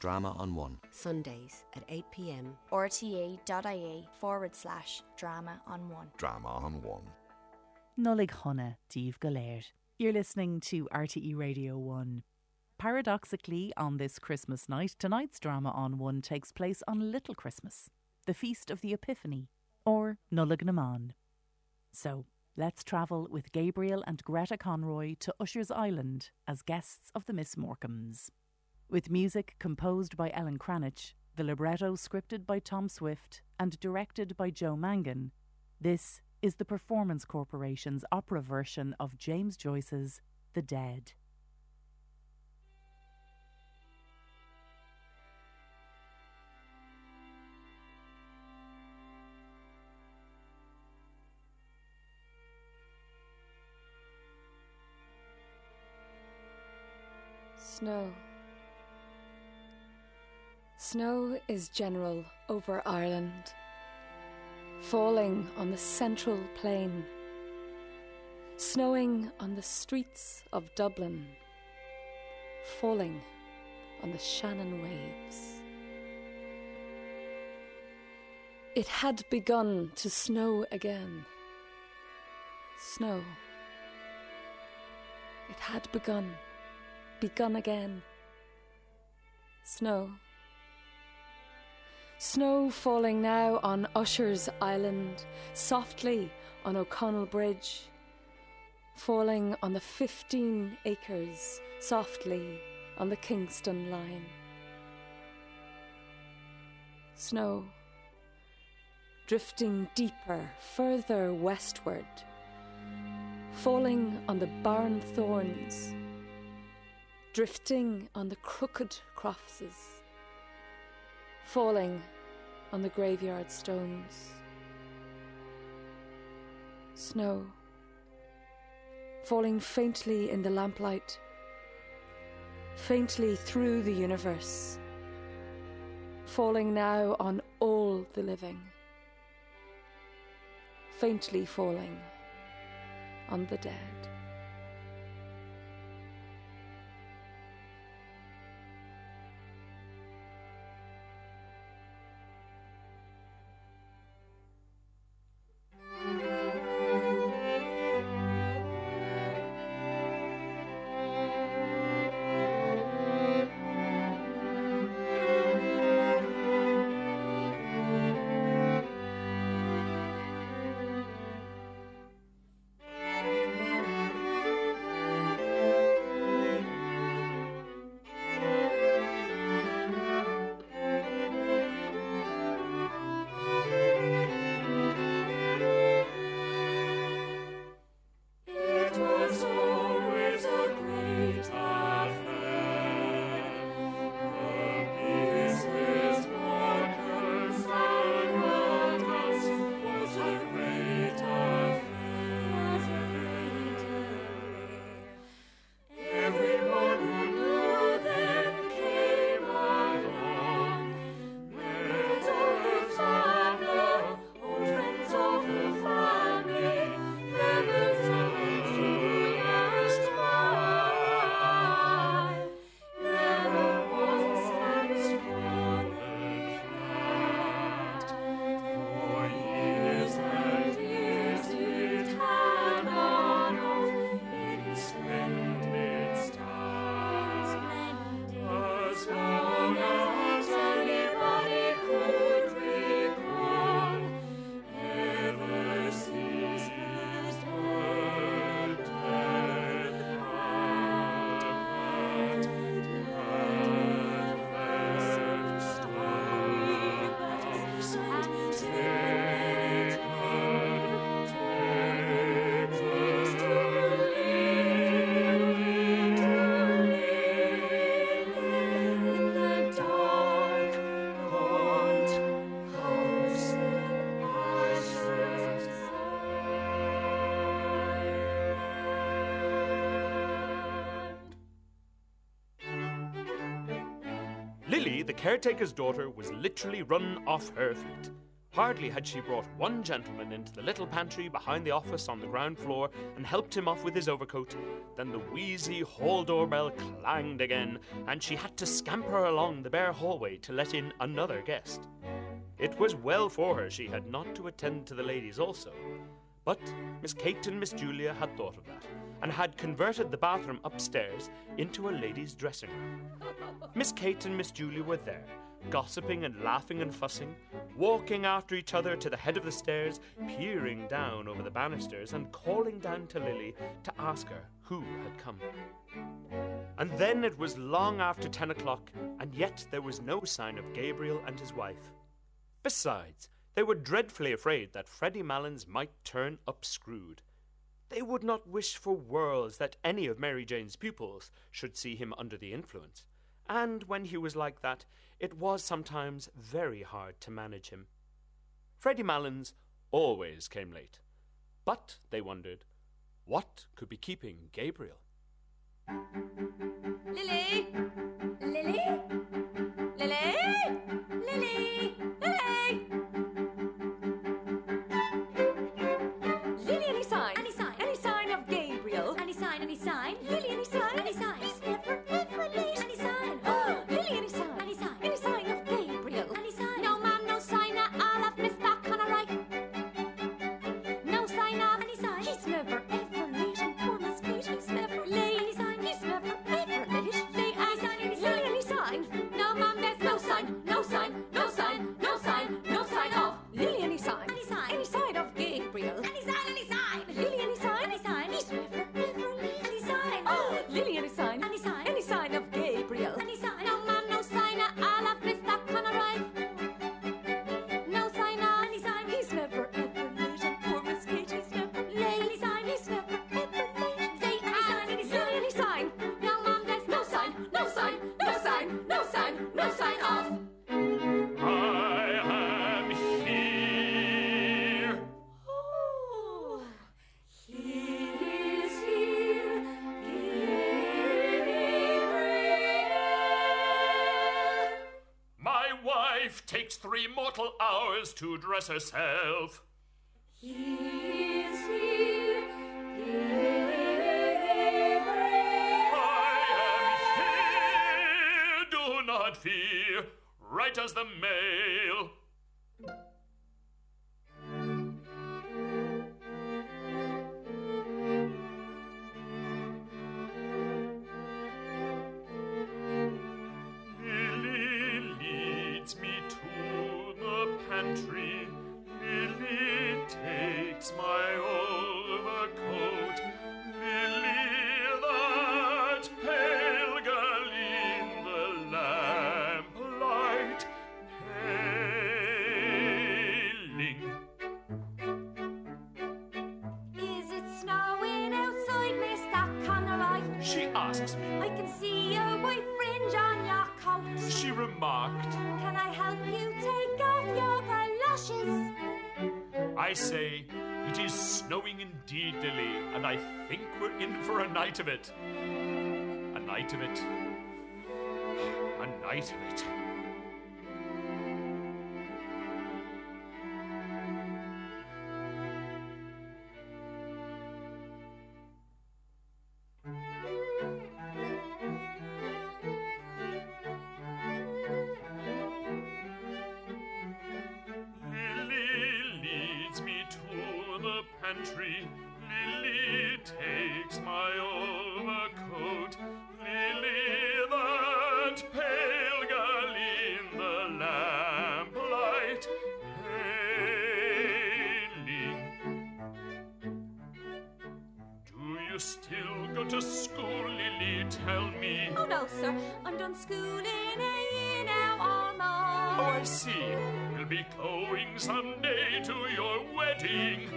Drama on One. Sundays at 8pm. rte.ie forward slash drama on one. Drama on One. Nullig Honna, Dave Galer. You're listening to RTE Radio 1. Paradoxically, on this Christmas night, tonight's drama on One takes place on Little Christmas, the Feast of the Epiphany, or Nollaig na mBan. So, let's travel with Gabriel and Greta Conroy to Usher's Island as guests of the Miss Morkans. With music composed by Ellen Cranitch, the libretto scripted by Tom Swift, and directed by Jo Mangan, this is the Performance Corporation's opera version of James Joyce's The Dead. Snow. Snow is general over Ireland, falling on the central plain, snowing on the streets of Dublin, falling on the Shannon waves. It had begun to snow again. Snow. It had begun begun again. Snow. Snow falling now on Usher's Island, softly on O'Connell Bridge, falling on the 15 acres, softly on the Kingstown line. Snow. Drifting deeper, further westward, falling on the barn thorns drifting on the crooked crosses, falling on the graveyard stones. Snow, falling faintly in the lamplight, faintly through the universe, falling now on all the living, faintly falling on the dead. Caretaker's daughter, was literally run off her feet. Hardly had she brought one gentleman into the little pantry behind the office on the ground floor and helped him off with his overcoat than the wheezy hall doorbell clanged again, and she had to scamper along the bare hallway to let in another guest. It was well for her she had not to attend to the ladies also. But Miss Kate and Miss Julia had thought of that, and had converted the bathroom upstairs into a ladies' dressing room. Miss Kate and Miss Julie were there, gossiping and laughing and fussing, walking after each other to the head of the stairs, peering down over the banisters, and calling down to Lily to ask her who had come. And then it was long after ten o'clock, and yet there was no sign of Gabriel and his wife. Besides, they were dreadfully afraid that Freddy Malins might turn up screwed. They would not wish for worlds that any of Mary Jane's pupils should see him under the influence. And when he was like that, it was sometimes very hard to manage him. Freddy Malins always came late. But, they wondered, what could be keeping Gabriel? Lily! Lily! Lily! Lily! Three mortal hours to dress herself. He is here, I am here. Do not fear. Right as the mail. Pantry. Lily takes my overcoat. Lily, that pale girl in the lamplight, paling. Do you still go to school, Lily? Tell me. Oh no, sir. I'm done schooling a year now or Oh. I see. We'll be going someday to your wedding.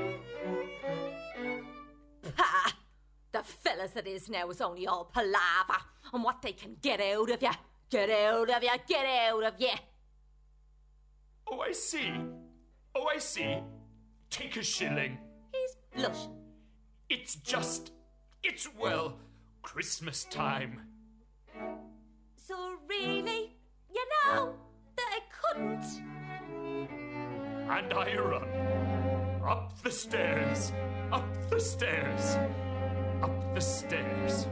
Fellas that is now is only all palaver and what they can get out of you. Get out of you, get out of you. Oh, I see. Oh, I see. Take a shilling. He's blushing. It's just. It's, well, Christmas time. So really, you know that I couldn't. and I run. Up the stairs, up the stairs, up the stairs.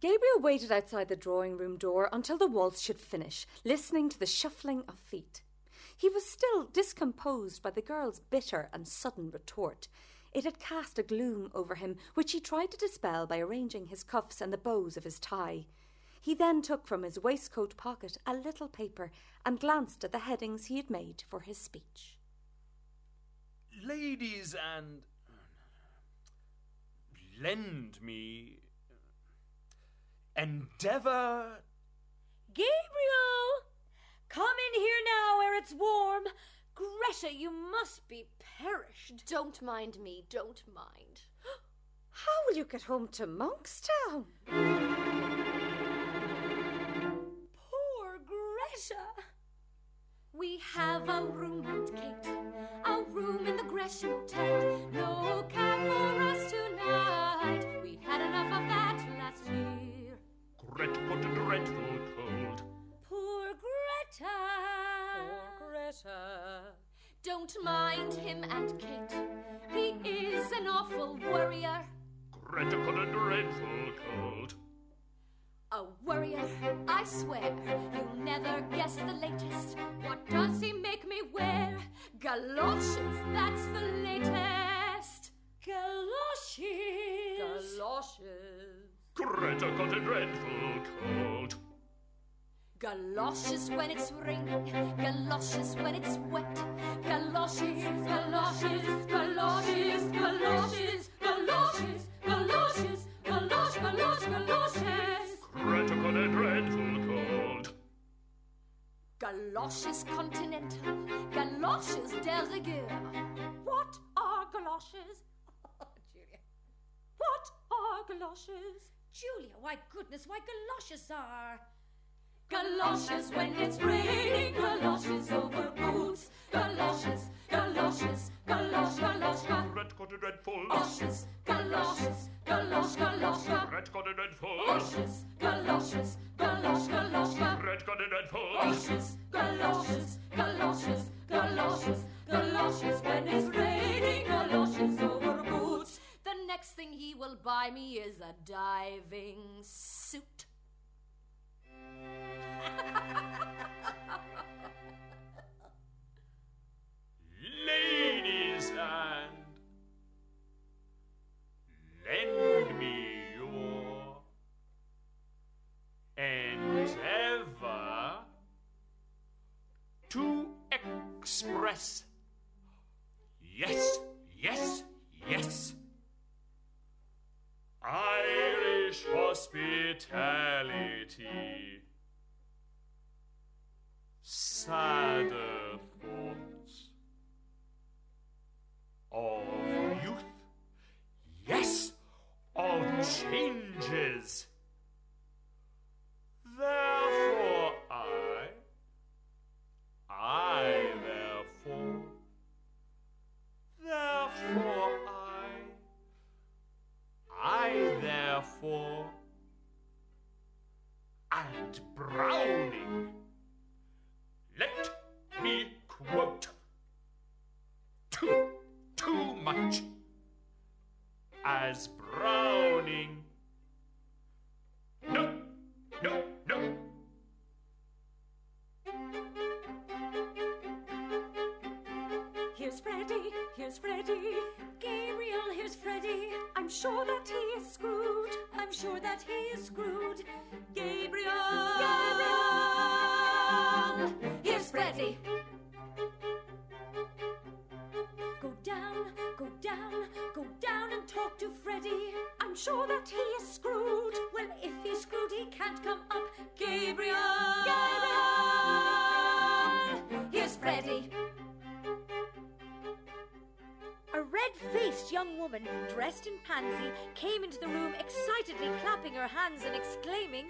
Gabriel waited outside the drawing room door until the waltz should finish, listening to the shuffling of feet. He was still discomposed by the girl's bitter and sudden retort. It had cast a gloom over him, which he tried to dispel by arranging his cuffs and the bows of his tie. He then took from his waistcoat pocket a little paper and glanced at the headings he had made for his speech. Ladies and. Lend me. Uh, Endeavour. Gabriel! Come in here now where it's warm. Greta, you must be perished. Don't mind me, don't mind. How will you get home to Monkstown? Poor Greta. We have a room and Kate, a room in the Gresham Hotel. No cab for us tonight. We enough of that last year. Gret got a dreadful cold. Poor Greta. Poor Greta. Don't mind him and Kate. He is an awful worrier. Greta got a dreadful cold. A worrier, I swear. You'll never guess the latest. What does he make me wear? Galoshes, that's the latest. Galoshes. Galoshes. Greta got a dreadful cold. Galoshes when it's raining, galoshes when it's wet. Galoshes, galoshes, galoshes, galoshes, galoshes, galoshes, galoshes, galoshes, galoshes. Greta got a dreadful cold. Galoshes continental, galoshes de rigueur. What are galoshes? Oh, Julia. What are galoshes? Julia, why goodness, why galoshes are. Galoshes when it's raining, galoshes over boots. Galoshes, galoshes, galosh, galosh, galosh. Gret got a dreadful. Galoshes, galoshes, galosh, galosh, galosh. Gret got a dreadful. Galoshes, galoshes, galosh, galosh, galosh. Gret got a dreadful. Galoshes, galoshes, galoshes, galoshes, galoshes. When it's raining, next thing he will buy me is a diving suit. Ladies and. Lend me your. Endeavour. To express. Yes, yes, yes. Irish hospitality. Sadder thoughts of youth. Yes, of changes. Therefore, therefore, and Browning. Let me quote. Too, too much. As Browning. No, no, no. Freddy, here's Freddy. Gabriel, here's Freddy. I'm sure that he is screwed. I'm sure that he is screwed. Gabriel! Gabriel! Here's Freddy. Go down, go down, go down and talk to Freddy. I'm sure that he is screwed. Well, if he's screwed, he can't come up. Gabriel! Gabriel! Here's Freddy. Young woman, dressed in pansy, came into the room excitedly clapping her hands and exclaiming,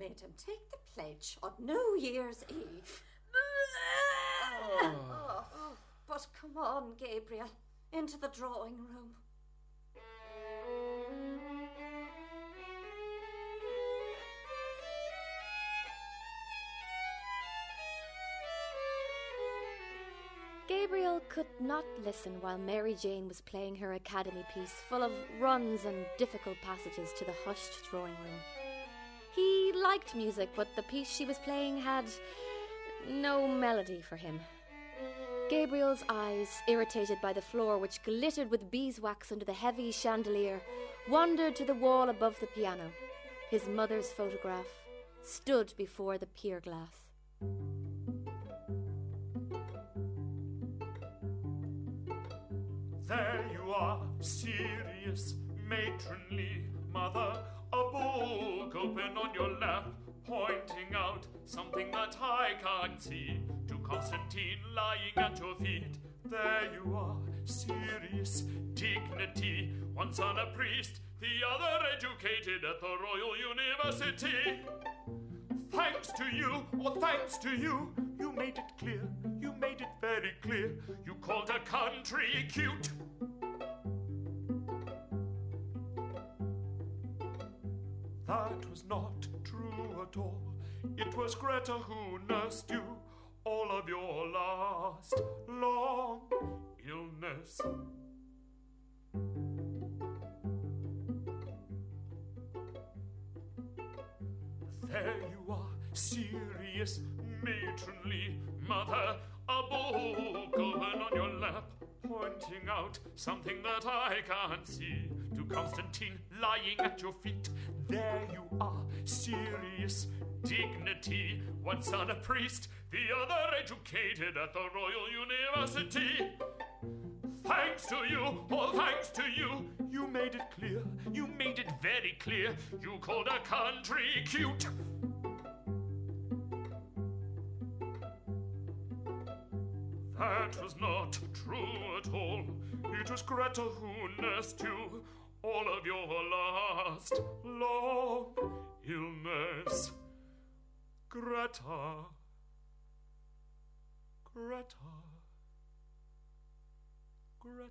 made him take the pledge on New Year's Eve. Oh. oh, but come on, Gabriel, into the drawing room. Gabriel could not listen while Mary Jane was playing her academy piece full of runs and difficult passages to the hushed drawing room. He liked music, but the piece she was playing had no melody for him. Gabriel's eyes, irritated by the floor which glittered with beeswax under the heavy chandelier, wandered to the wall above the piano. His mother's photograph stood before the pier glass. There you are, serious, matronly mother, a book open on your lap, pointing out something that I can't see. To Constantine lying at your feet, there you are, serious dignity. One son a priest, the other educated at the Royal University. Thanks to you, or thanks to you, you made it clear, you made it very clear. You called a country cute. That was not true at all. It was Greta who nursed you all of your last long illness. There you are, serious, matronly mother, a book open on your lap, pointing out something that I can't see. To Constantine lying at your feet, there you are, serious dignity. One son a priest, the other educated at the Royal University. Thanks to you, all thanks to you, you made it clear, you made it very clear. You called a country cute. That was not true at all. It was Greta who nursed you all of your last long illness. Greta. Greta. Greta.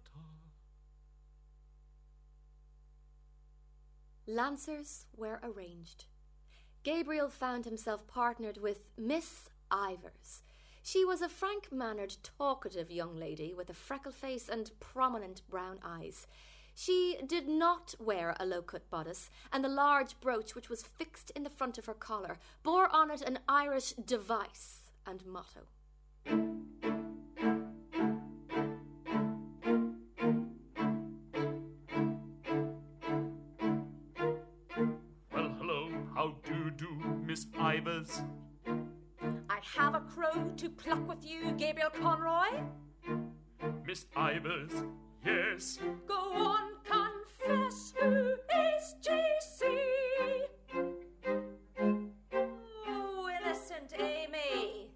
Lancers were arranged. Gabriel found himself partnered with Miss Ivors. She was a frank mannered, talkative young lady with a freckle face and prominent brown eyes. She did not wear a low cut bodice, and the large brooch which was fixed in the front of her collar bore on it an Irish device and motto. Well, hello, how do you do, Miss Ivors? I have a crow to pluck with you, Gabriel Conroy. Miss Ivors, yes. Go on, confess who is JC. Oh, innocent Amy.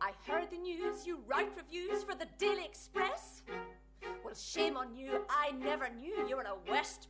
I heard the news you write reviews for the Daily Express. Well, shame on you, I never knew you were in a West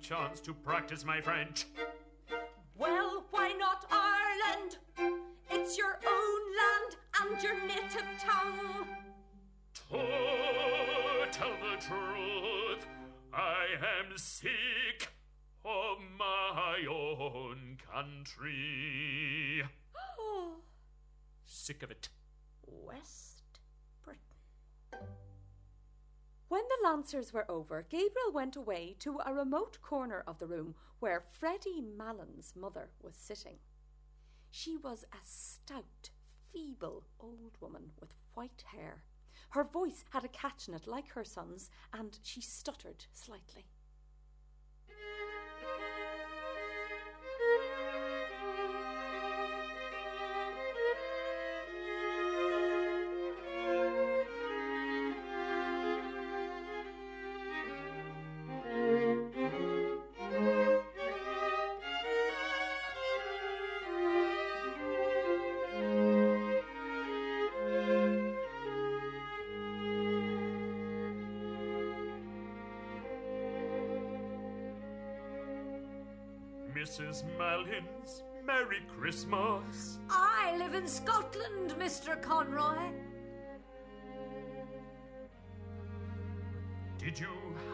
chance to practice my French. Well, why not Ireland? It's your own land and your native tongue. To tell the truth, I am sick of my own country. Oh, Sick of it. West When the Lancers were over, Gabriel went away to a remote corner of the room where Freddy Malins' mother was sitting. She was a stout, feeble old woman with white hair. Her voice had a catch in it like her son's, and she stuttered slightly.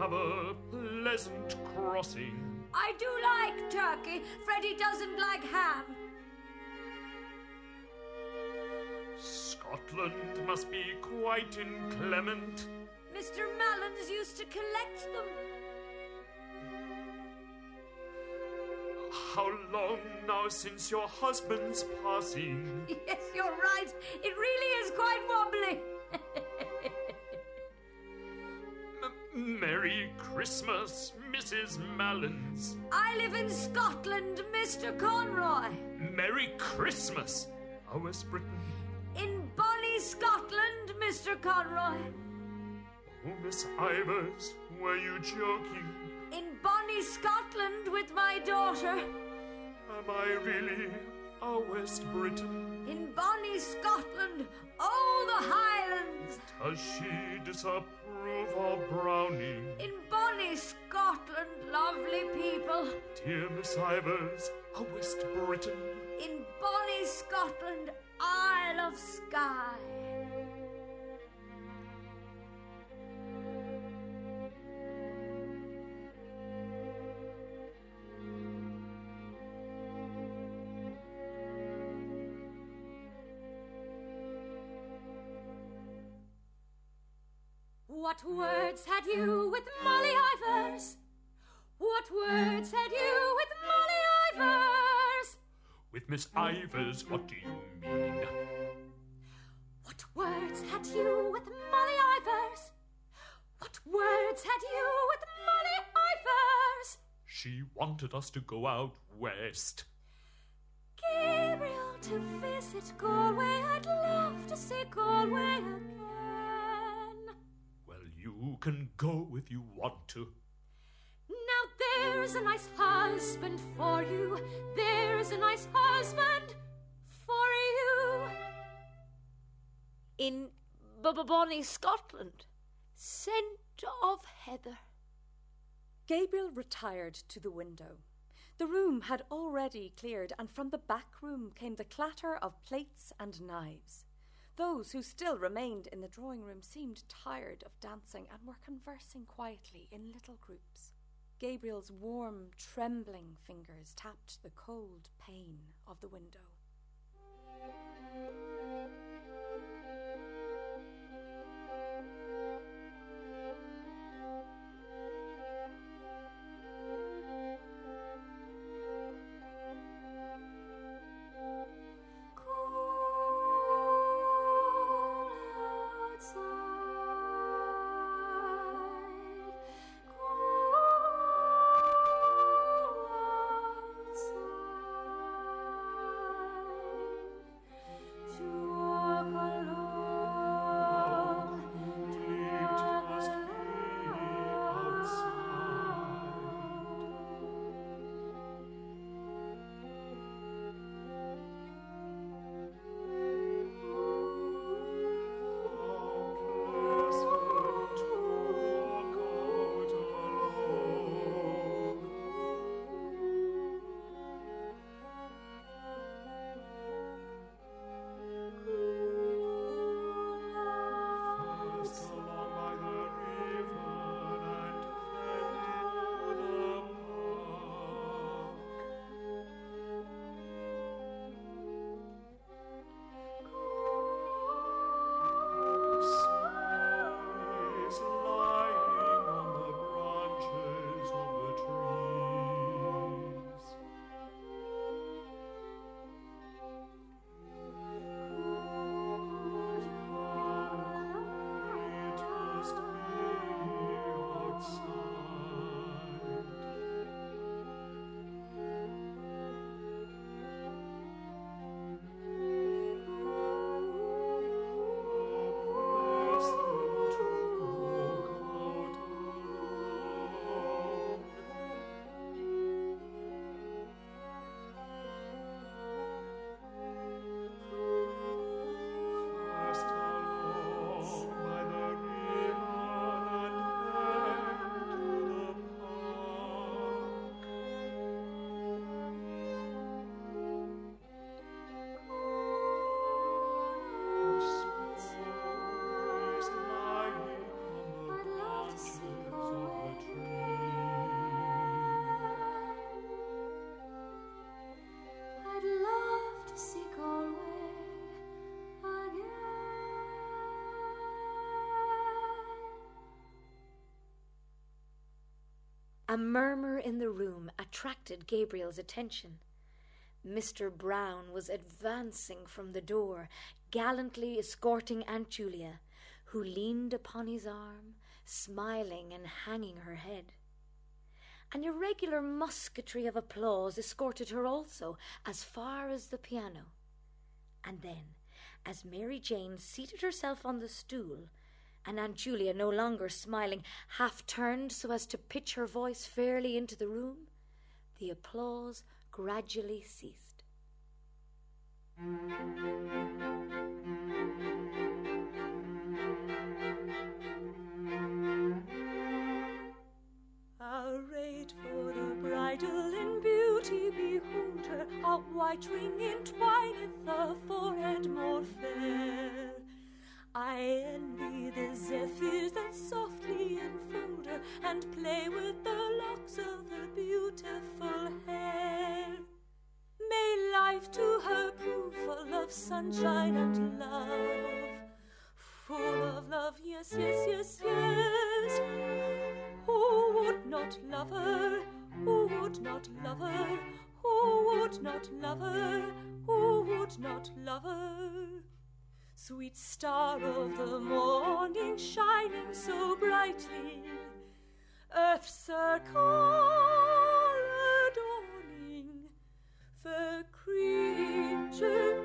Have a pleasant crossing? I do like turkey. Freddy doesn't like ham. Scotland must be quite inclement. Mr. Malins used to collect them. How long now since your husband's passing? Yes, you're right. It really is quite wobbly. Merry Christmas, Mrs. Malins. I live in Scotland, Mr. Conroy. Merry Christmas, our West Briton. In bonny Scotland, Mr. Conroy. Oh, Miss Ivors, were you joking? In bonny Scotland with my daughter. Am I really a West Briton? In bonny Scotland. Oh. Does she disapprove of Browning? In bonny Scotland, lovely people. Dear Miss Ivors, a West Briton. In bonny Scotland, Isle of Skye. What words had you with Molly Ivors? What words had you with Molly Ivors? With Miss Ivors, what do you mean? What words had you with Molly Ivors? What words had you with Molly Ivors? She wanted us to go out west. Gabriel to visit Galway. I'd love to see Galway again. Well, you can go if you want to. Now there's a nice husband for you. There's a nice husband for you. In bonny Scotland. Scent of heather. Gabriel retired to the window. The room had already cleared, and from the back room came the clatter of plates and knives. Those who still remained in the drawing room seemed tired of dancing and were conversing quietly in little groups. Gabriel's warm, trembling fingers tapped the cold pane of the window. A murmur in the room attracted Gabriel's attention. Mr. Brown was advancing from the door, gallantly escorting Aunt Julia, who leaned upon his arm, smiling and hanging her head. An irregular musketry of applause escorted her also as far as the piano. And then, as Mary Jane seated herself on the stool, and Aunt Julia, no longer smiling, half turned so as to pitch her voice fairly into the room, the applause gradually ceased. Arrayed for the bridal in beauty, behold her, a white ring entwineth the forehead more fair. I envy the zephyrs that softly enfold her and play with the locks of her beautiful hair. May life to her prove full of sunshine and love. Full of love, yes, yes, yes, yes. Who would not love her? Who would not love her? Who would not love her? Who would not love her? Sweet star of the morning, shining so brightly, earth's circle adorning, fair creature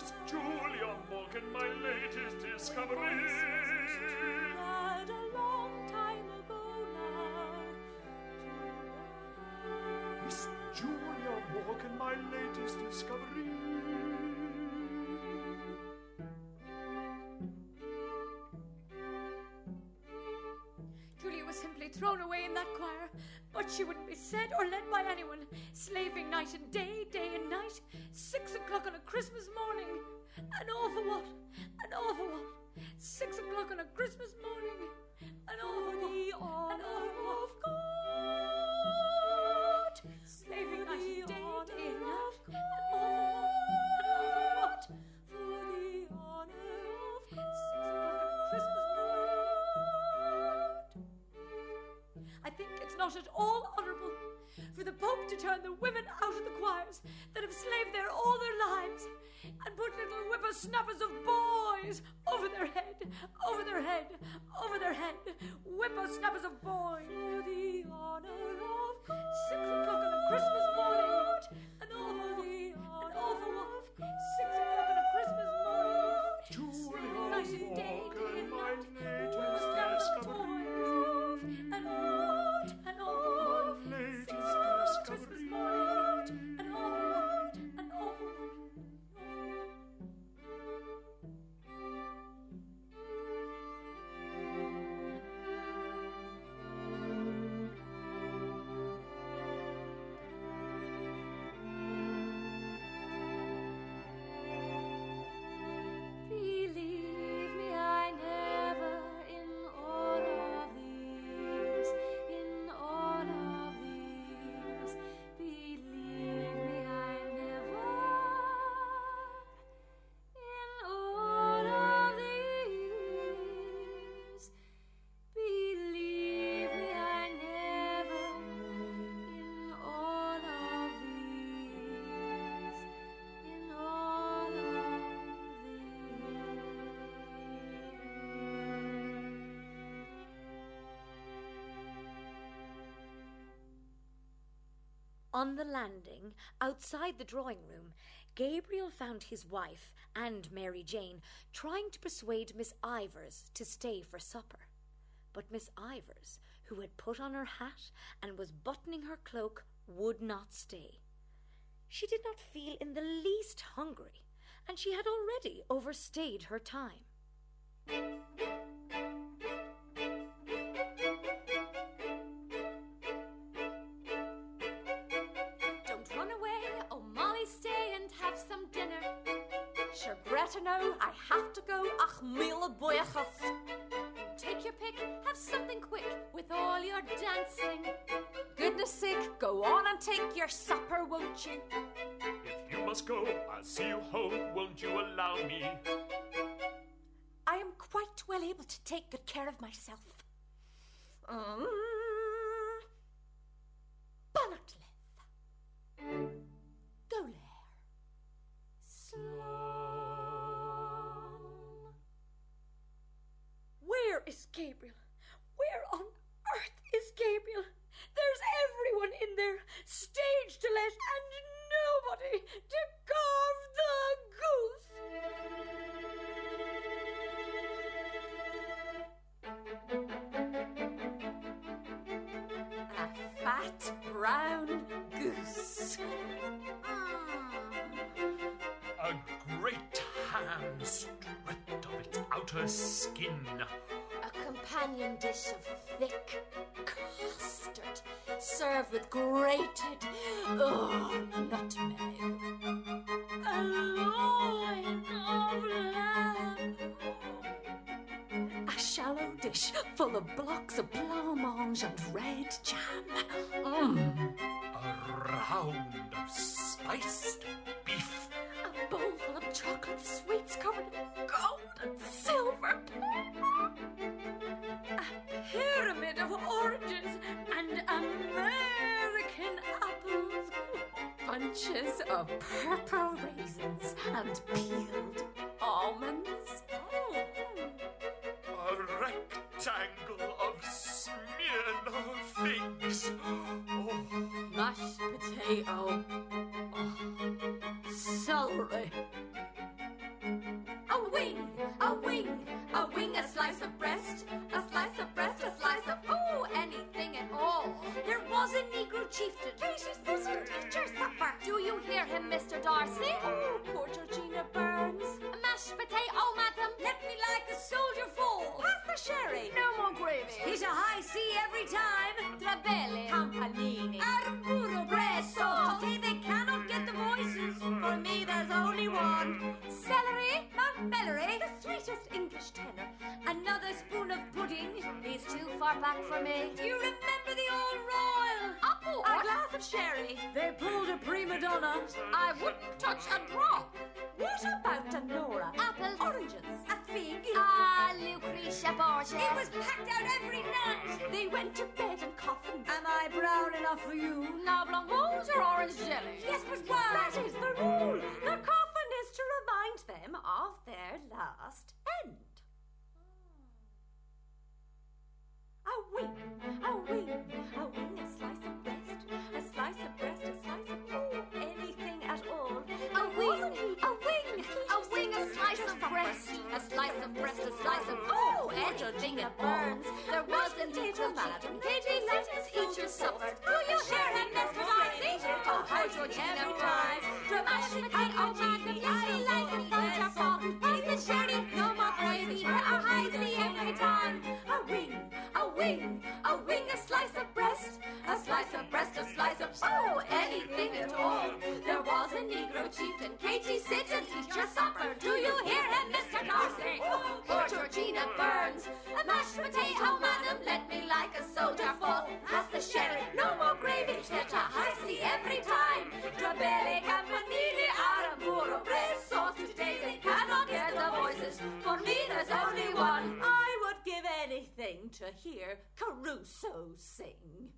Miss Julia Morkan, my latest discovery. Bad a long time ago now. Miss Julia Morkan, my latest discovery. Julia was simply thrown away in that choir, but she wouldn't be said or led by anyone, slaving night and day, day and night, six o'clock on a Christmas morning. An awful what? An awful what? Six o'clock on a Christmas morning. An awful what? An awful what? Pope to turn the women out of the choirs that have slaved there all their lives and put little whippersnappers of boys over their head, over their head, over their head, whippersnappers of boys. For the honor of God. Six o'clock on a Christmas On the landing, outside the drawing room, Gabriel found his wife and Mary Jane trying to persuade Miss Ivors to stay for supper. But Miss Ivors, who had put on her hat and was buttoning her cloak, would not stay. She did not feel in the least hungry, and she had already overstayed her time. I'll see you home. Won't you allow me? I am quite well able to take good care of myself. Um, brown goose. Ah. A great ham stripped of its outer skin. A companion dish of thick custard, served with grated oh, nutmeg. A loin of lamb. A shallow dish full of blocks of blancmange and red jam. Spiced beef. A bowl full of chocolate sweets covered in gold and silver. paper. A pyramid of oranges and American apples. Bunches of purple raisins and peeled almonds. Mm-hmm. A rectangle of Smyrna figs. Oh, Mashed potato. Oh, celery. A wing, a wing, a wing, a slice of breast, a slice of breast, a slice of oh, anything at all. There was a Negro chieftain. Casey Sisson, eat your supper. Do you hear him, Mr. D'Arcy? Oh, poor Georgina Burns. A mashed potato, oh, madam. Let me like a soldier the sherry. No more gravy. He's a high C every time. Trebelli. Campanini. Arturo Bresso. Say they cannot get the voices. For me, there's only one. Celery. Mount Melleray. The sweetest English tenor. Another spoon of pudding. He's too far back for me. Do you remember the old royal? Apple. A glass of sherry. They pulled a prima donna. I wouldn't touch a drop. What about a Nora? Apples. Oranges. A fig. Ah, Lucrezia Borgia. It was packed out every night. They went to bed in coffins. Am I brown enough for you? No blancmange or orange jelly? Yes, but why? That is the rule. The coffin is to remind them of their last end. A wing, a wing, a wing, a slice of breast, a slice of breast, a slice of oh, all. A wing, a wing, a wing, a slice of breast, a slice of breast, a slice of oh, anything that burns. There was a little madam. Katie, let us eat your supper. Do you hear him, Mr. D'Arcy? Oh, how Georgina cries. Mashed potato, madam, yes, we like a soldier fall. Pass the sherry, no more gravy. Here a high C every time. A wing, wing, a wing, a slice of breast, a slice of breast, a slice of oh, anything at all. There was a Negro chieftain, Katie, sit and eat your supper. Do you hear him, Mr. D'Arcy? Oh, poor Georgina Burns, a mashed potato, madam, let me like a soldier fall. Pass the sherry, no more gravy, such a high to hear Caruso sing.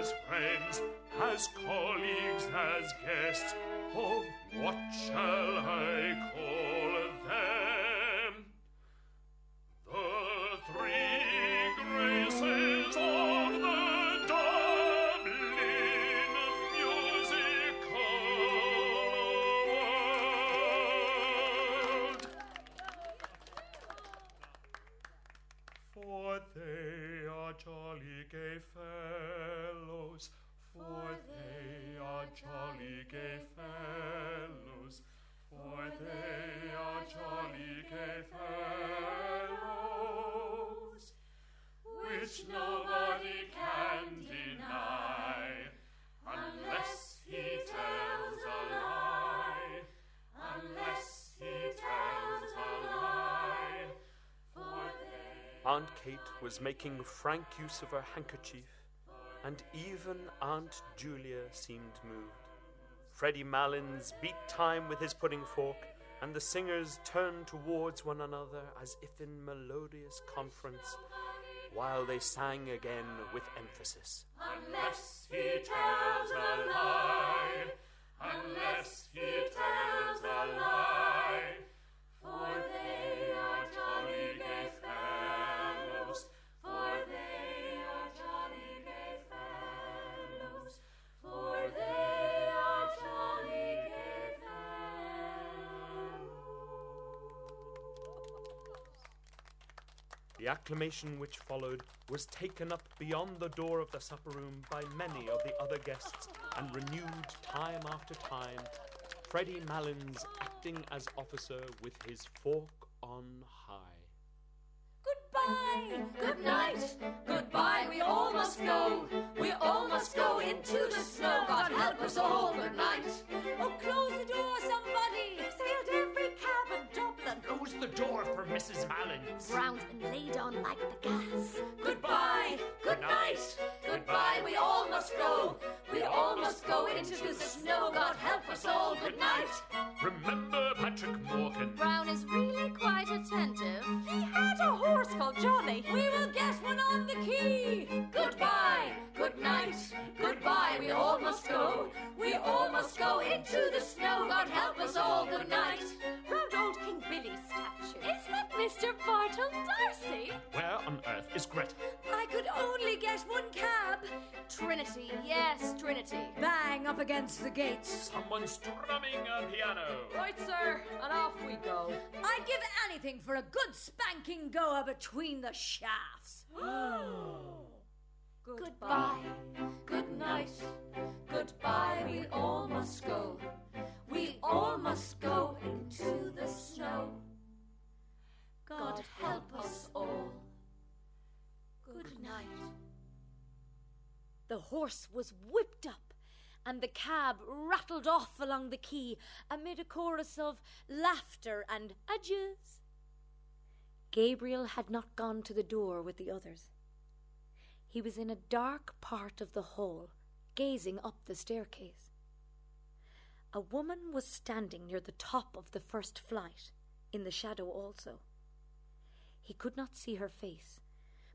As friends, as colleagues, as guests. of what shall I call Aunt Kate was making frank use of her handkerchief, and even Aunt Julia seemed moved. Freddy Malins beat time with his pudding fork, and the singers turned towards one another as if in melodious conference, while they sang again with emphasis. Unless he tells a lie, unless he acclamation which followed was taken up beyond the door of the supper room by many of the other guests and renewed time after time, Freddy Malins acting as officer with his fork on high. Goodbye, good night, goodbye, we all must go. We all must go into the snow. God help us all, good night. Been laid on like the gas. Goodbye, good night, goodbye, we all must go. We all must go into the snow. God help us all, good night. Remember Bang against the gates. Someone strumming a piano. Right, sir, and off we go. I'd give anything for a good spanking goer between the shafts. Goodbye, good night, goodbye, we all must go. We all must go into the snow. God help us all. Good night. The horse was whipped up, and the cab rattled off along the quay amid a chorus of laughter and adieus. Gabriel had not gone to the door with the others. He was in a dark part of the hall, gazing up the staircase. A woman was standing near the top of the first flight, in the shadow also. He could not see her face,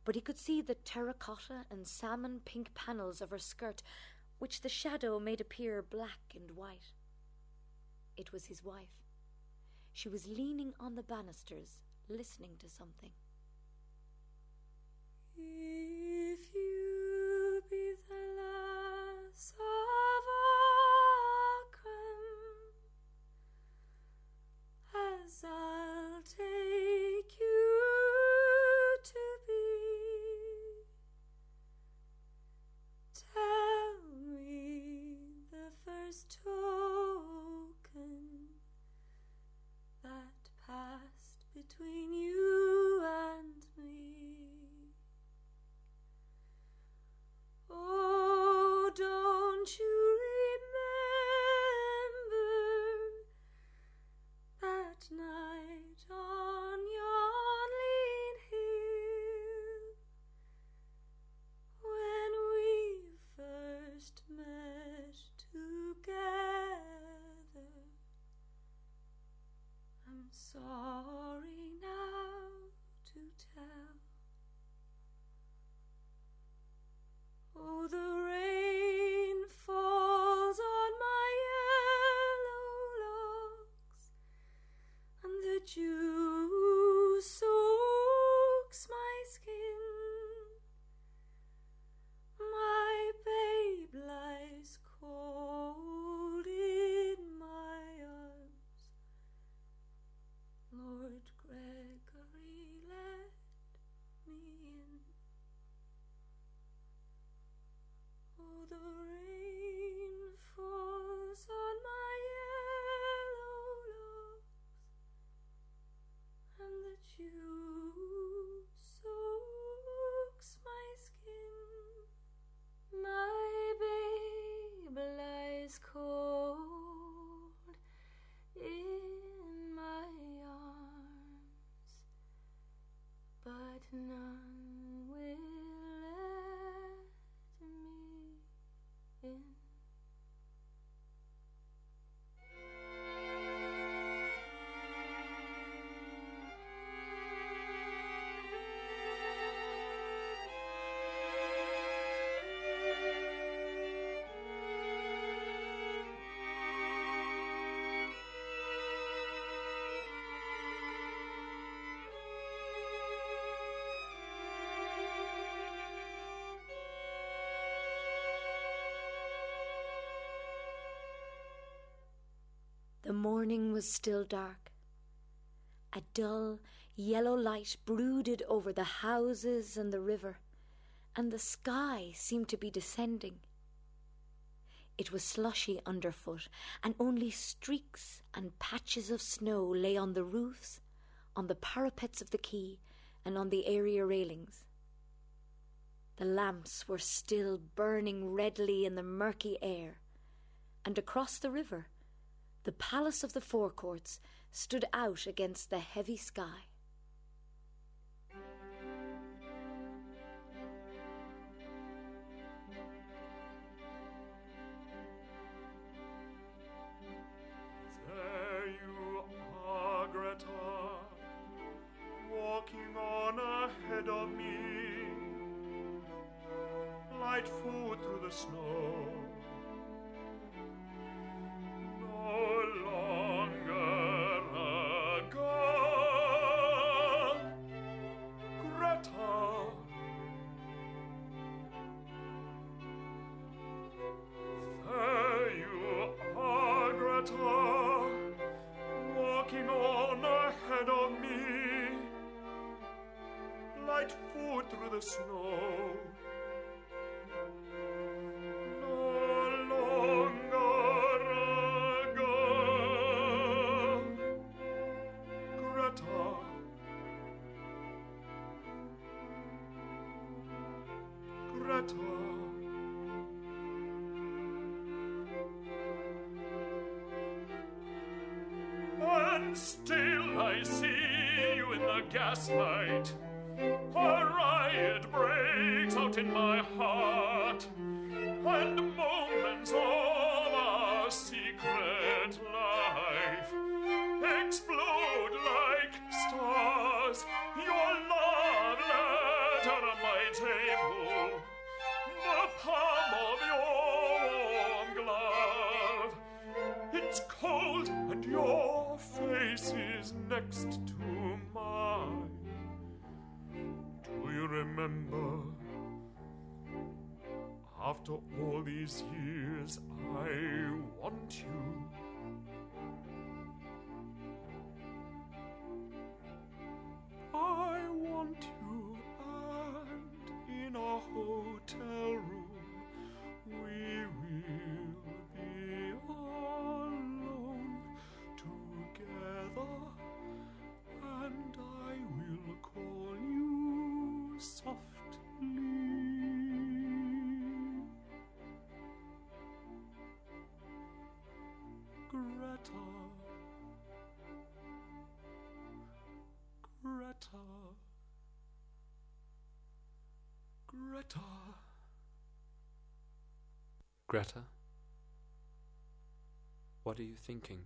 but he could see the terracotta and salmon pink panels of her skirt, which the shadow made appear black and white. It was his wife. She was leaning on the banisters, listening to something. Morning was still dark. A dull yellow light brooded over the houses and the river, and the sky seemed to be descending. It was slushy underfoot, and only streaks and patches of snow lay on the roofs, on the parapets of the quay, and on the area railings. The lamps were still burning redly in the murky air, and across the river, the palace of the Four Courts stood out against the heavy sky. There you are, Greta, walking on ahead of me. Light foot through the snow. Gaslight. A riot breaks out in my heart, and moments of our secret life explode like stars. Your love letter on my table, the palm of your warm glove. It's cold, and your face is next to remember? After all these years, I want you. Greta? What are you thinking?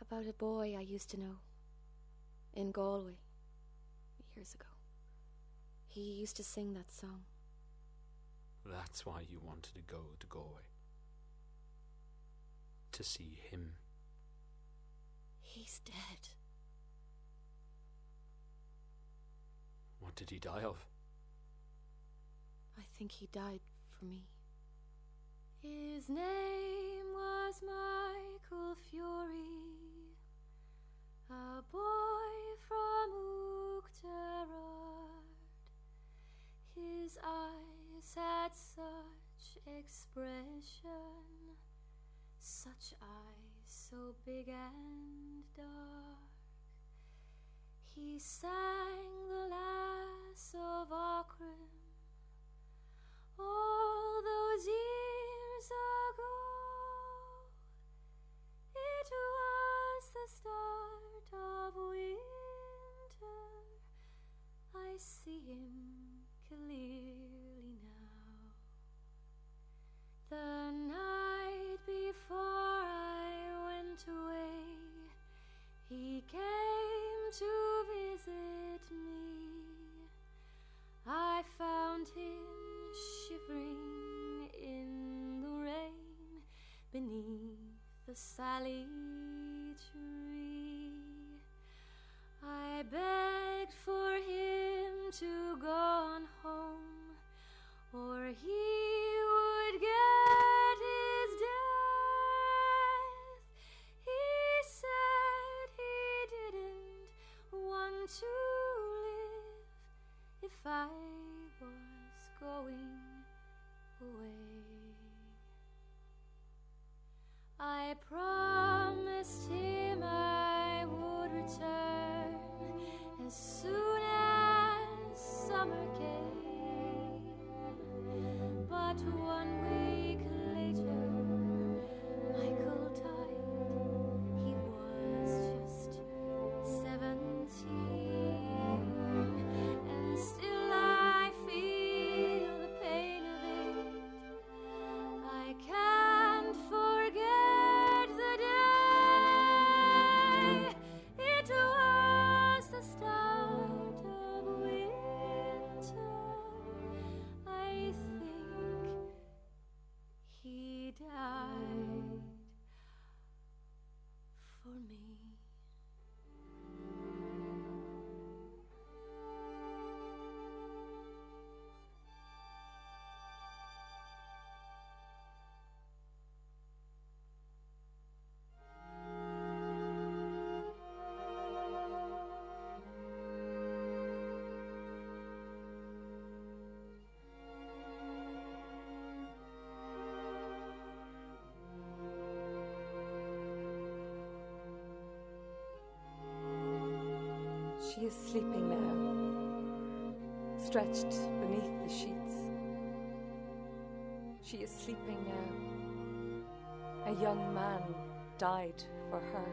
About a boy I used to know in Galway years ago. He used to sing that song. That's why you wanted to go to Galway. To see him. He's dead. What did he die of? I think he died for me. His name was Michael Fury, a boy from Oughterard. His eyes had such expression, such eyes so big and dark. He sang the lass of Aughrim all those years ago. It was sally She is sleeping now, stretched beneath the sheets. She is sleeping now. A young man died for her.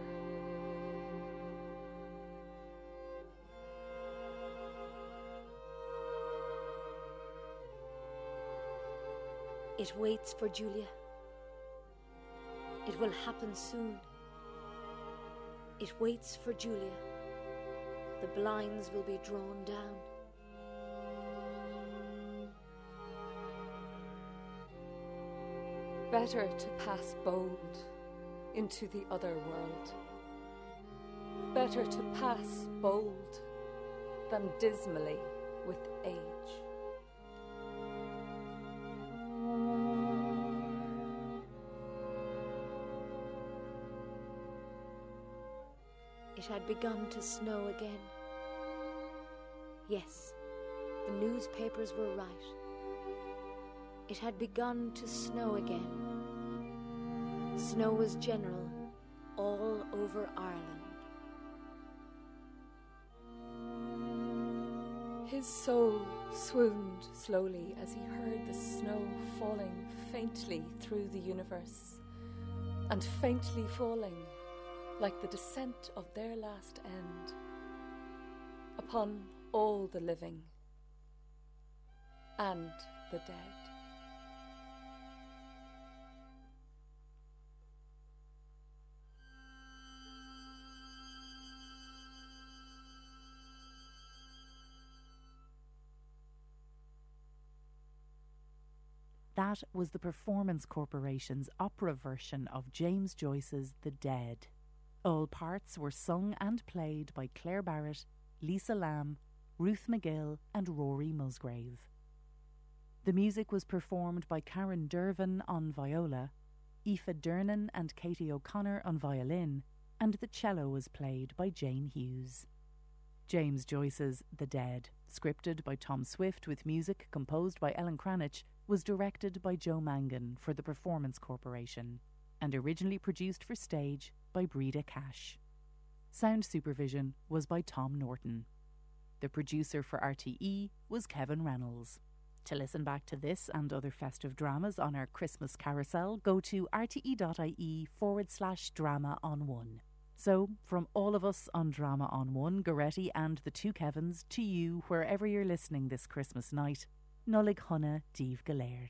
It waits for Julia. It will happen soon. It waits for Julia. The blinds will be drawn down. Better to pass bold into the other world. Better to pass bold than dismally with age. Had begun to snow again. Yes, the newspapers were right. It had begun to snow again. Snow was general all over Ireland. His soul swooned slowly as he heard the snow falling faintly through the universe, and faintly falling like the descent of their last end upon all the living and the dead. That was the Performance Corporation's opera version of James Joyce's The Dead. All parts were sung and played by Claire Barrett, Lisa Lamb, Ruth McGill, and Rory Musgrave. The music was performed by Karen Dervin on viola, Aoife Dernan and Katie O'Connor on violin, and the cello was played by Jane Hughes. James Joyce's The Dead, scripted by Tom Swift with music composed by Ellen Cranitch, was directed by Jo Mangan for the Performance Corporation and originally produced for stage by Breda Cash. Sound supervision was by Tom Norton. The producer for RTE was Kevin Reynolds. To listen back to this and other festive dramas on our Christmas carousel, go to rte.ie forward slash drama on one. So, from all of us on Drama on One, Goretti and the two Kevins, to you, wherever you're listening this Christmas night, Nullig Hunna Dave Galaird.